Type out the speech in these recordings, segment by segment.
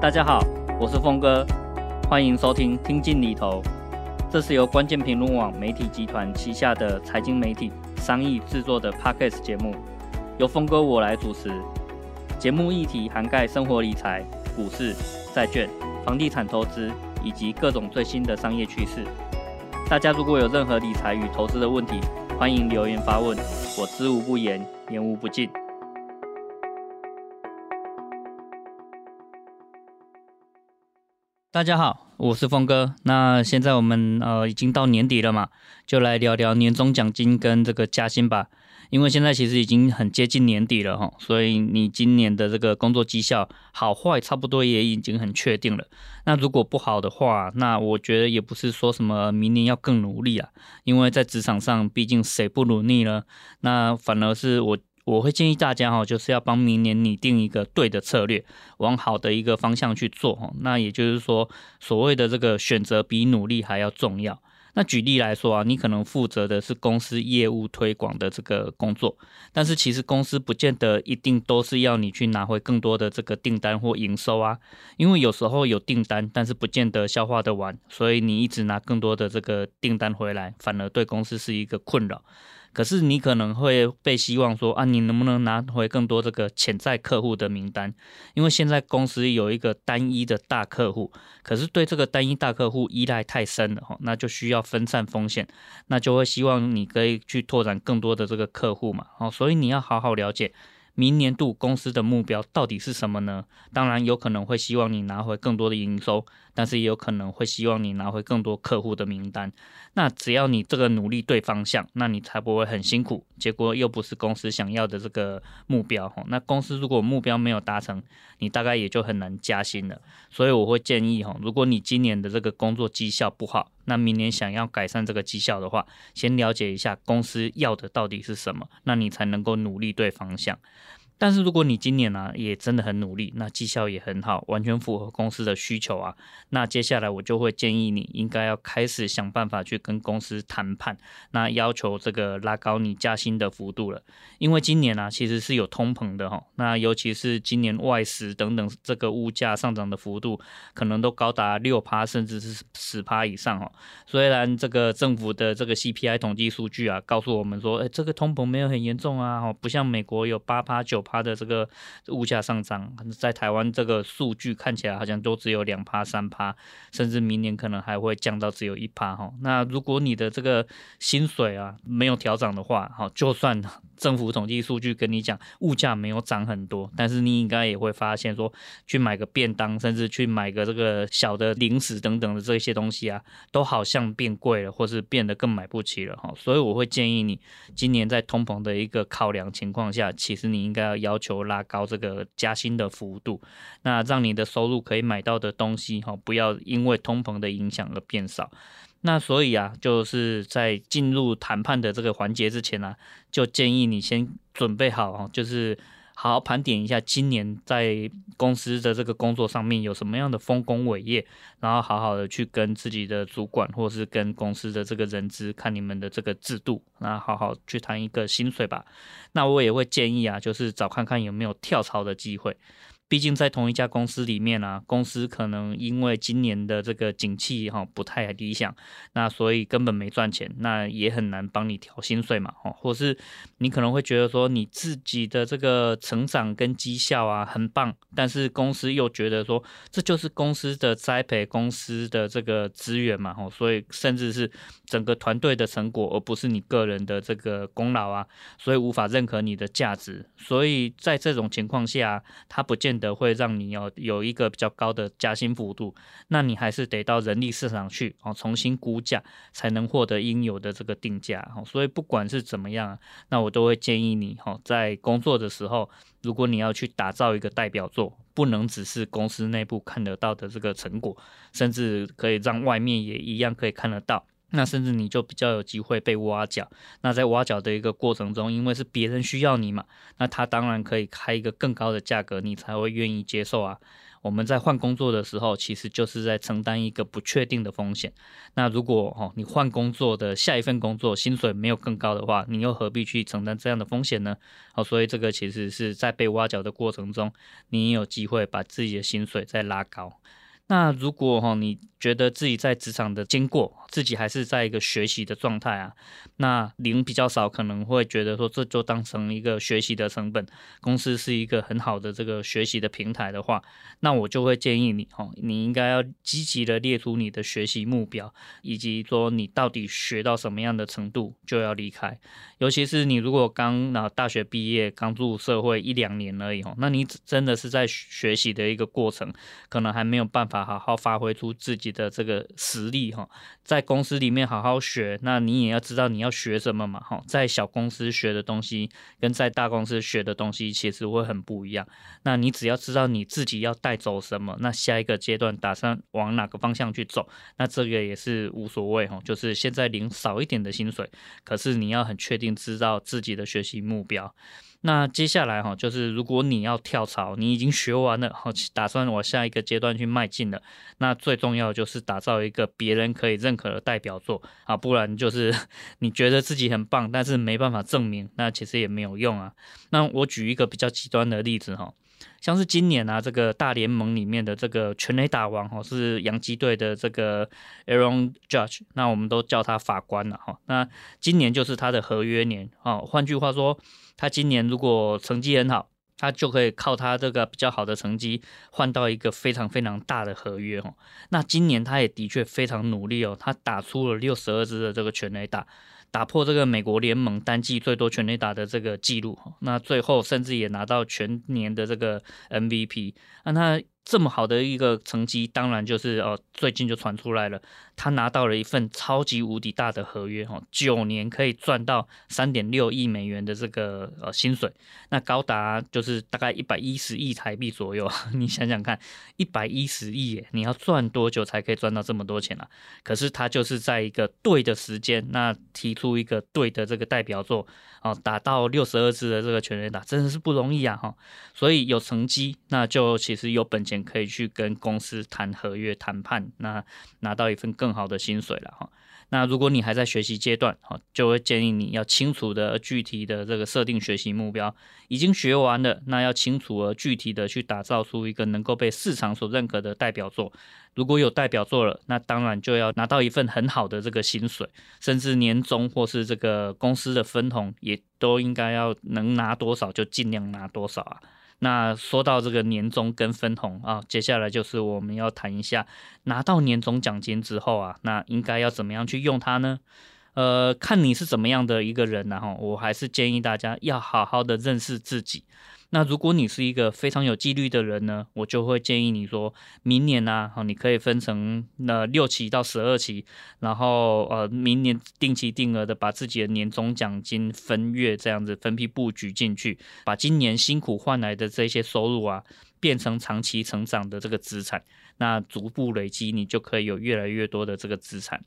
大家好，我是峰哥，欢迎收听《听进里头》，这是由关键评论网媒体集团旗下的财经媒体商议制作的 Podcast 节目，由峰哥我来主持。节目议题涵盖生活理财、股市、债券、房地产投资以及各种最新的商业趋势。大家如果有任何理财与投资的问题，欢迎留言发问，我知无不言，言无不尽。大家好，我是峰哥。那现在我们呃已经到年底了嘛，就来聊聊年终奖金跟这个加薪吧。因为现在其实已经很接近年底了哈，所以你今年的这个工作绩效好坏差不多也已经很确定了。那如果不好的话，那我觉得也不是说什么明年要更努力啊，因为在职场上毕竟谁不努力呢？那反而是我我会建议大家哈，就是要帮明年拟定一个对的策略，往好的一个方向去做哈。那也就是说，所谓的这个选择比努力还要重要。那举例来说啊，你可能负责的是公司业务推广的这个工作，但是其实公司不见得一定都是要你去拿回更多的这个订单或营收啊，因为有时候有订单，但是不见得消化得完，所以你一直拿更多的这个订单回来，反而对公司是一个困扰。可是你可能会被希望说啊，你能不能拿回更多这个潜在客户的名单？因为现在公司有一个单一的大客户，可是对这个单一大客户依赖太深了哈，那就需要分散风险，那就会希望你可以去拓展更多的这个客户嘛。哦，所以你要好好了解。明年度公司的目标到底是什么呢？当然有可能会希望你拿回更多的营收，但是也有可能会希望你拿回更多客户的名单。那只要你这个努力对方向，那你才不会很辛苦，结果又不是公司想要的这个目标。那公司如果目标没有达成，你大概也就很难加薪了。所以我会建议哈，如果你今年的这个工作绩效不好，那明年想要改善这个绩效的话，先了解一下公司要的到底是什么，那你才能够努力对方向。但是如果你今年呢、啊、也真的很努力，那绩效也很好，完全符合公司的需求啊，那接下来我就会建议你应该要开始想办法去跟公司谈判，那要求这个拉高你加薪的幅度了。因为今年呢、啊、其实是有通膨的哈，那尤其是今年外食等等这个物价上涨的幅度可能都高达六趴甚至是十趴以上哦。虽然这个政府的这个 CPI 统计数据啊告诉我们说，哎，这个通膨没有很严重啊，哦不像美国有八趴九。它的这个物价上涨，在台湾这个数据看起来好像都只有两趴三趴，甚至明年可能还会降到只有一趴哈。那如果你的这个薪水啊没有调涨的话，哈，就算 政府统计数据跟你讲物价没有涨很多，但是你应该也会发现说，去买个便当，甚至去买个这个小的零食等等的这些东西啊，都好像变贵了，或是变得更买不起了哈。所以我会建议你，今年在通膨的一个考量情况下，其实你应该要。要求拉高这个加薪的幅度，那让你的收入可以买到的东西哈，不要因为通膨的影响而变少。那所以啊，就是在进入谈判的这个环节之前呢，就建议你先准备好哈，就是。好好盘点一下今年在公司的这个工作上面有什么样的丰功伟业，然后好好的去跟自己的主管或是跟公司的这个人资看你们的这个制度，然后好好去谈一个薪水吧。那我也会建议啊，就是找看看有没有跳槽的机会。毕竟在同一家公司里面啊，公司可能因为今年的这个景气哈不太理想，那所以根本没赚钱，那也很难帮你调薪水嘛，哈，或是你可能会觉得说你自己的这个成长跟绩效啊很棒，但是公司又觉得说这就是公司的栽培，公司的这个资源嘛，哈，所以甚至是整个团队的成果，而不是你个人的这个功劳啊，所以无法认可你的价值，所以在这种情况下，他不见的会让你要有一个比较高的加薪幅度，那你还是得到人力市场去哦，重新估价才能获得应有的这个定价哈。所以不管是怎么样，那我都会建议你哈，在工作的时候，如果你要去打造一个代表作，不能只是公司内部看得到的这个成果，甚至可以让外面也一样可以看得到。那甚至你就比较有机会被挖角。那在挖角的一个过程中，因为是别人需要你嘛，那他当然可以开一个更高的价格，你才会愿意接受啊。我们在换工作的时候，其实就是在承担一个不确定的风险。那如果哦，你换工作的下一份工作薪水没有更高的话，你又何必去承担这样的风险呢？好，所以这个其实是在被挖角的过程中，你也有机会把自己的薪水再拉高。那如果哈，你觉得自己在职场的经过，自己还是在一个学习的状态啊，那零比较少，可能会觉得说这就当成一个学习的成本，公司是一个很好的这个学习的平台的话，那我就会建议你哦，你应该要积极的列出你的学习目标，以及说你到底学到什么样的程度就要离开。尤其是你如果刚那大学毕业，刚入社会一两年而已哦，那你真的是在学习的一个过程，可能还没有办法。好好发挥出自己的这个实力哈，在公司里面好好学，那你也要知道你要学什么嘛哈。在小公司学的东西跟在大公司学的东西其实会很不一样。那你只要知道你自己要带走什么，那下一个阶段打算往哪个方向去走，那这个也是无所谓哈。就是现在领少一点的薪水，可是你要很确定知道自己的学习目标。那接下来哈，就是如果你要跳槽，你已经学完了，好，打算往下一个阶段去迈进了。那最重要的就是打造一个别人可以认可的代表作啊，不然就是 你觉得自己很棒，但是没办法证明，那其实也没有用啊。那我举一个比较极端的例子哈，像是今年啊，这个大联盟里面的这个全垒打王哈，是洋基队的这个 Aaron Judge，那我们都叫他法官了哈。那今年就是他的合约年啊，换句话说。他今年如果成绩很好，他就可以靠他这个比较好的成绩换到一个非常非常大的合约哦。那今年他也的确非常努力哦，他打出了六十二支的这个全垒打，打破这个美国联盟单季最多全垒打的这个记录。那最后甚至也拿到全年的这个 MVP。那他这么好的一个成绩，当然就是哦，最近就传出来了。他拿到了一份超级无敌大的合约，哈，九年可以赚到三点六亿美元的这个呃薪水，那高达就是大概一百一十亿台币左右。你想想看，一百一十亿耶，你要赚多久才可以赚到这么多钱啊？可是他就是在一个对的时间，那提出一个对的这个代表作，哦，打到六十二支的这个全垒打，真的是不容易啊，哈。所以有成绩，那就其实有本钱可以去跟公司谈合约谈判，那拿到一份更。更好的薪水了哈。那如果你还在学习阶段哈，就会建议你要清楚的、具体的这个设定学习目标。已经学完了，那要清楚而具体的去打造出一个能够被市场所认可的代表作。如果有代表作了，那当然就要拿到一份很好的这个薪水，甚至年终或是这个公司的分红，也都应该要能拿多少就尽量拿多少啊。那说到这个年终跟分红啊，接下来就是我们要谈一下拿到年终奖金之后啊，那应该要怎么样去用它呢？呃，看你是怎么样的一个人，然后我还是建议大家要好好的认识自己。那如果你是一个非常有纪律的人呢，我就会建议你说，明年呢，哈，你可以分成那六期到十二期，然后呃，明年定期定额的把自己的年终奖金分月这样子分批布局进去，把今年辛苦换来的这些收入啊，变成长期成长的这个资产，那逐步累积，你就可以有越来越多的这个资产。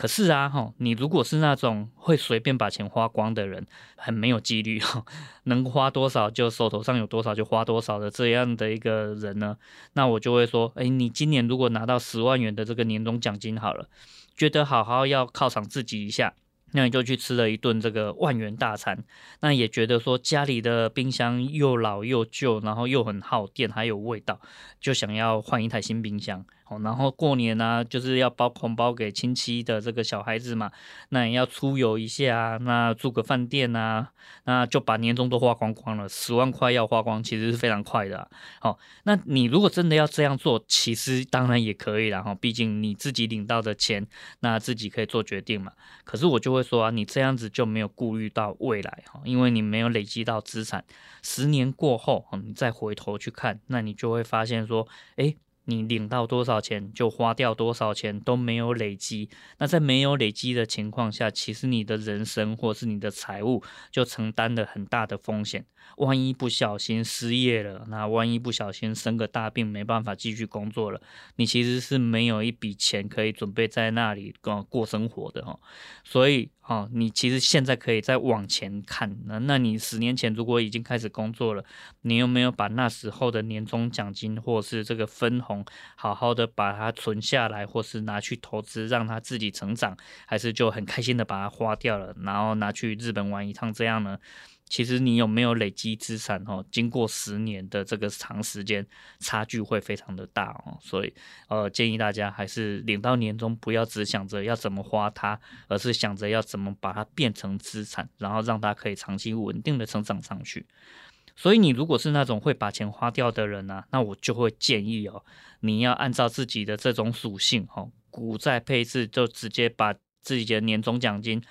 可是啊，哈，你如果是那种会随便把钱花光的人，很没有纪律，能花多少就手头上有多少就花多少的这样的一个人呢，那我就会说，哎，你今年如果拿到十万元的这个年终奖金好了，觉得好好要犒赏自己一下。那你就去吃了一顿这个万元大餐，那也觉得说家里的冰箱又老又旧，然后又很耗电，还有味道，就想要换一台新冰箱。然后过年呢、就是要包红包给亲戚的这个小孩子嘛，那也要出游一下，那住个饭店啊，那就把年终都花光光了，十万块要花光，其实是非常快的、好，那你如果真的要这样做，其实当然也可以啦，哈，毕竟你自己领到的钱，那自己可以做决定嘛。可是我就会说啊，你这样子就没有顾虑到未来哈，因为你没有累积到资产，十年过后，你再回头去看，那你就会发现说，诶你领到多少钱就花掉多少钱，都没有累积。那在没有累积的情况下，其实你的人生或是你的财务就承担了很大的风险。万一不小心失业了，那万一不小心生个大病，没办法继续工作了，你其实是没有一笔钱可以准备在那里过过生活的哈。所以啊，你其实现在可以再往前看，那那你十年前如果已经开始工作了，你有没有把那时候的年终奖金或是这个分红好好的把它存下来，或是拿去投资让它自己成长，还是就很开心的把它花掉了，然后拿去日本玩一趟这样呢？其实你有没有累积资产哦？经过十年的这个长时间，差距会非常的大哦。所以呃，建议大家还是领到年终，不要只想着要怎么花它，而是想着要怎么把它变成资产，然后让它可以长期稳定的成长上去。所以你如果是那种会把钱花掉的人呢、那我就会建议哦，你要按照自己的这种属性哦，股债配置就直接把自己的年终奖金。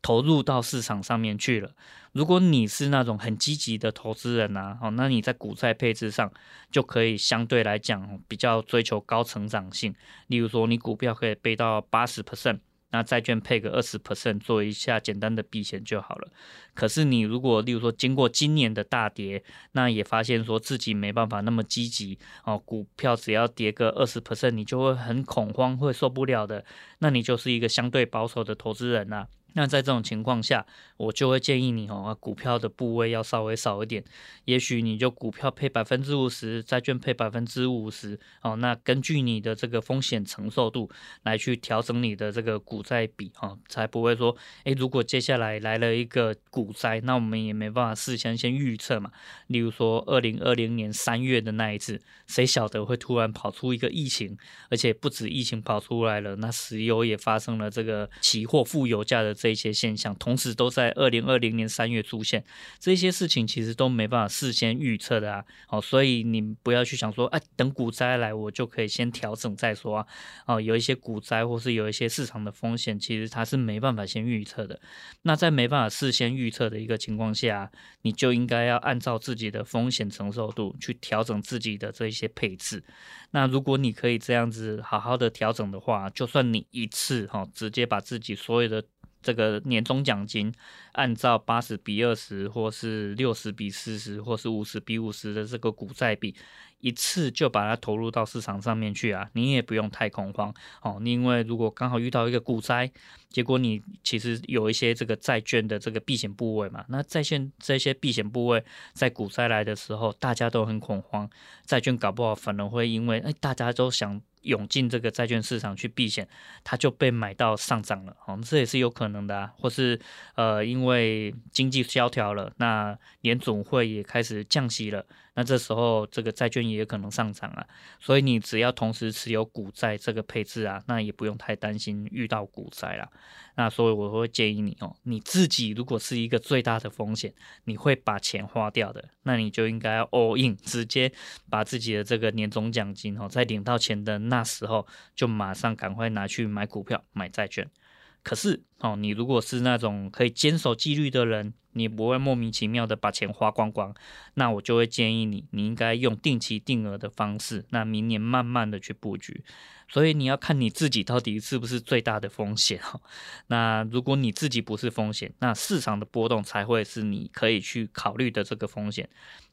投入到市场上面去了。如果你是那种很积极的投资人呐，哦，那你在股债配置上就可以相对来讲比较追求高成长性。例如说，你股票可以背到八十 percent，那债券配个二十 percent，做一下简单的避险就好了。可是你如果例如说经过今年的大跌，那也发现说自己没办法那么积极哦，股票只要跌个二十 percent，你就会很恐慌，会受不了的。那你就是一个相对保守的投资人呐。那在这种情况下，我就会建议你哦，股票的部位要稍微少一点，也许你就股票配百分之五十，债券配百分之五十哦。那根据你的这个风险承受度来去调整你的这个股债比哦，才不会说，诶，如果接下来来了一个股灾，那我们也没办法事先先预测嘛。例如说，二零二零年三月的那一次，谁晓得会突然跑出一个疫情，而且不止疫情跑出来了，那石油也发生了这个期货负油价的。这一些现象同时都在二零二零年三月出现，这些事情其实都没办法事先预测的啊，哦，所以你不要去想说，哎，等股灾来我就可以先调整再说啊，哦，有一些股灾或是有一些市场的风险，其实它是没办法先预测的。那在没办法事先预测的一个情况下，你就应该要按照自己的风险承受度去调整自己的这一些配置。那如果你可以这样子好好的调整的话，就算你一次哈，直接把自己所有的这个年终奖金按照八十比二十，或是六十比四十，或是五十比五十的这个股债比，一次就把它投入到市场上面去啊，你也不用太恐慌哦。因为如果刚好遇到一个股灾，结果你其实有一些这个债券的这个避险部位嘛，那债券这些避险部位在股灾来的时候，大家都很恐慌，债券搞不好反而会因为哎大家都想。涌进这个债券市场去避险，它就被买到上涨了，哦，这也是有可能的啊。或是呃，因因为经济萧条了，那联总会也开始降息了，那这时候这个债券也可能上涨啊。所以你只要同时持有股债这个配置啊，那也不用太担心遇到股灾了。那所以我会建议你哦，你自己如果是一个最大的风险，你会把钱花掉的，那你就应该 all in，直接把自己的这个年终奖金哦，在领到钱的那时候就马上赶快拿去买股票、买债券。可是哦，你如果是那种可以坚守纪律的人，你不会莫名其妙的把钱花光光，那我就会建议你，你应该用定期定额的方式，那明年慢慢的去布局。所以你要看你自己到底是不是最大的风险哈。那如果你自己不是风险，那市场的波动才会是你可以去考虑的这个风险。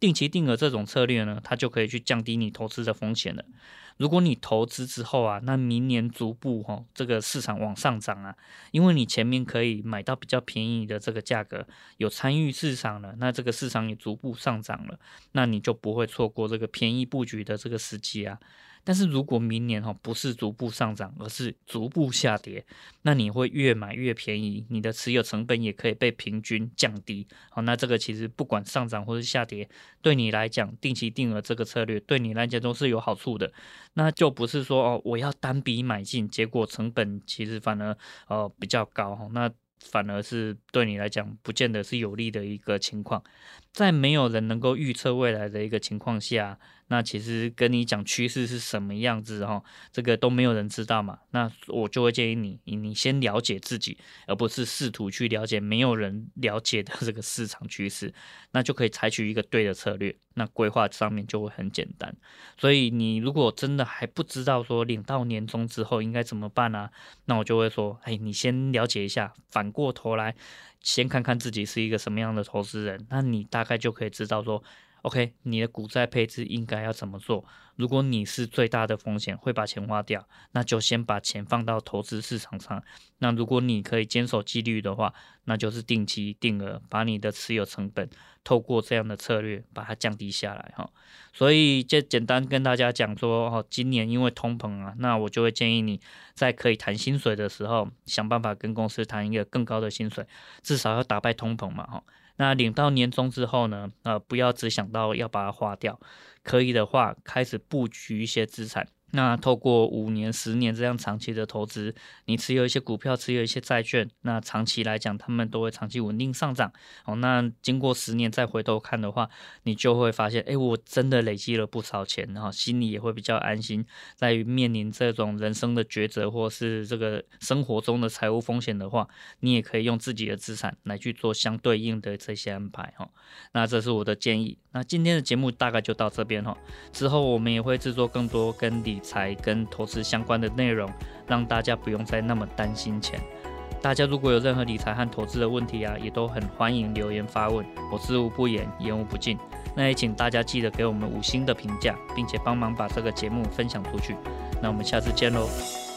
定期定额这种策略呢，它就可以去降低你投资的风险了。如果你投资之后啊，那明年逐步哈，这个市场往上涨啊，因为你前面可以买到比较便宜的这个价格，有参与市场了，那这个市场也逐步上涨了，那你就不会错过这个便宜布局的这个时机啊。但是如果明年哈不是逐步上涨，而是逐步下跌，那你会越买越便宜，你的持有成本也可以被平均降低。好，那这个其实不管上涨或是下跌，对你来讲，定期定额这个策略对你来讲都是有好处的。那就不是说哦，我要单笔买进，结果成本其实反而呃比较高哈。那反而是对你来讲，不见得是有利的一个情况。在没有人能够预测未来的一个情况下，那其实跟你讲趋势是什么样子哈，这个都没有人知道嘛。那我就会建议你，你先了解自己，而不是试图去了解没有人了解的这个市场趋势，那就可以采取一个对的策略。那规划上面就会很简单。所以你如果真的还不知道说领到年终之后应该怎么办呢？那我就会说，哎，你先了解一下，反过头来先看看自己是一个什么样的投资人，那你大概就可以知道说。OK，你的股债配置应该要怎么做？如果你是最大的风险会把钱花掉，那就先把钱放到投资市场上。那如果你可以坚守纪律的话，那就是定期定额把你的持有成本透过这样的策略把它降低下来哈。所以就简单跟大家讲说，哦，今年因为通膨啊，那我就会建议你在可以谈薪水的时候，想办法跟公司谈一个更高的薪水，至少要打败通膨嘛哈。那领到年终之后呢？呃，不要只想到要把它花掉，可以的话，开始布局一些资产。那透过五年、十年这样长期的投资，你持有一些股票，持有一些债券，那长期来讲，他们都会长期稳定上涨。哦，那经过十年再回头看的话，你就会发现，哎，我真的累积了不少钱，然后心里也会比较安心。在于面临这种人生的抉择，或是这个生活中的财务风险的话，你也可以用自己的资产来去做相对应的这些安排。哈，那这是我的建议。那今天的节目大概就到这边哈，之后我们也会制作更多跟理财跟投资相关的内容，让大家不用再那么担心钱。大家如果有任何理财和投资的问题啊，也都很欢迎留言发问，我知无不言，言无不尽。那也请大家记得给我们五星的评价，并且帮忙把这个节目分享出去。那我们下次见喽。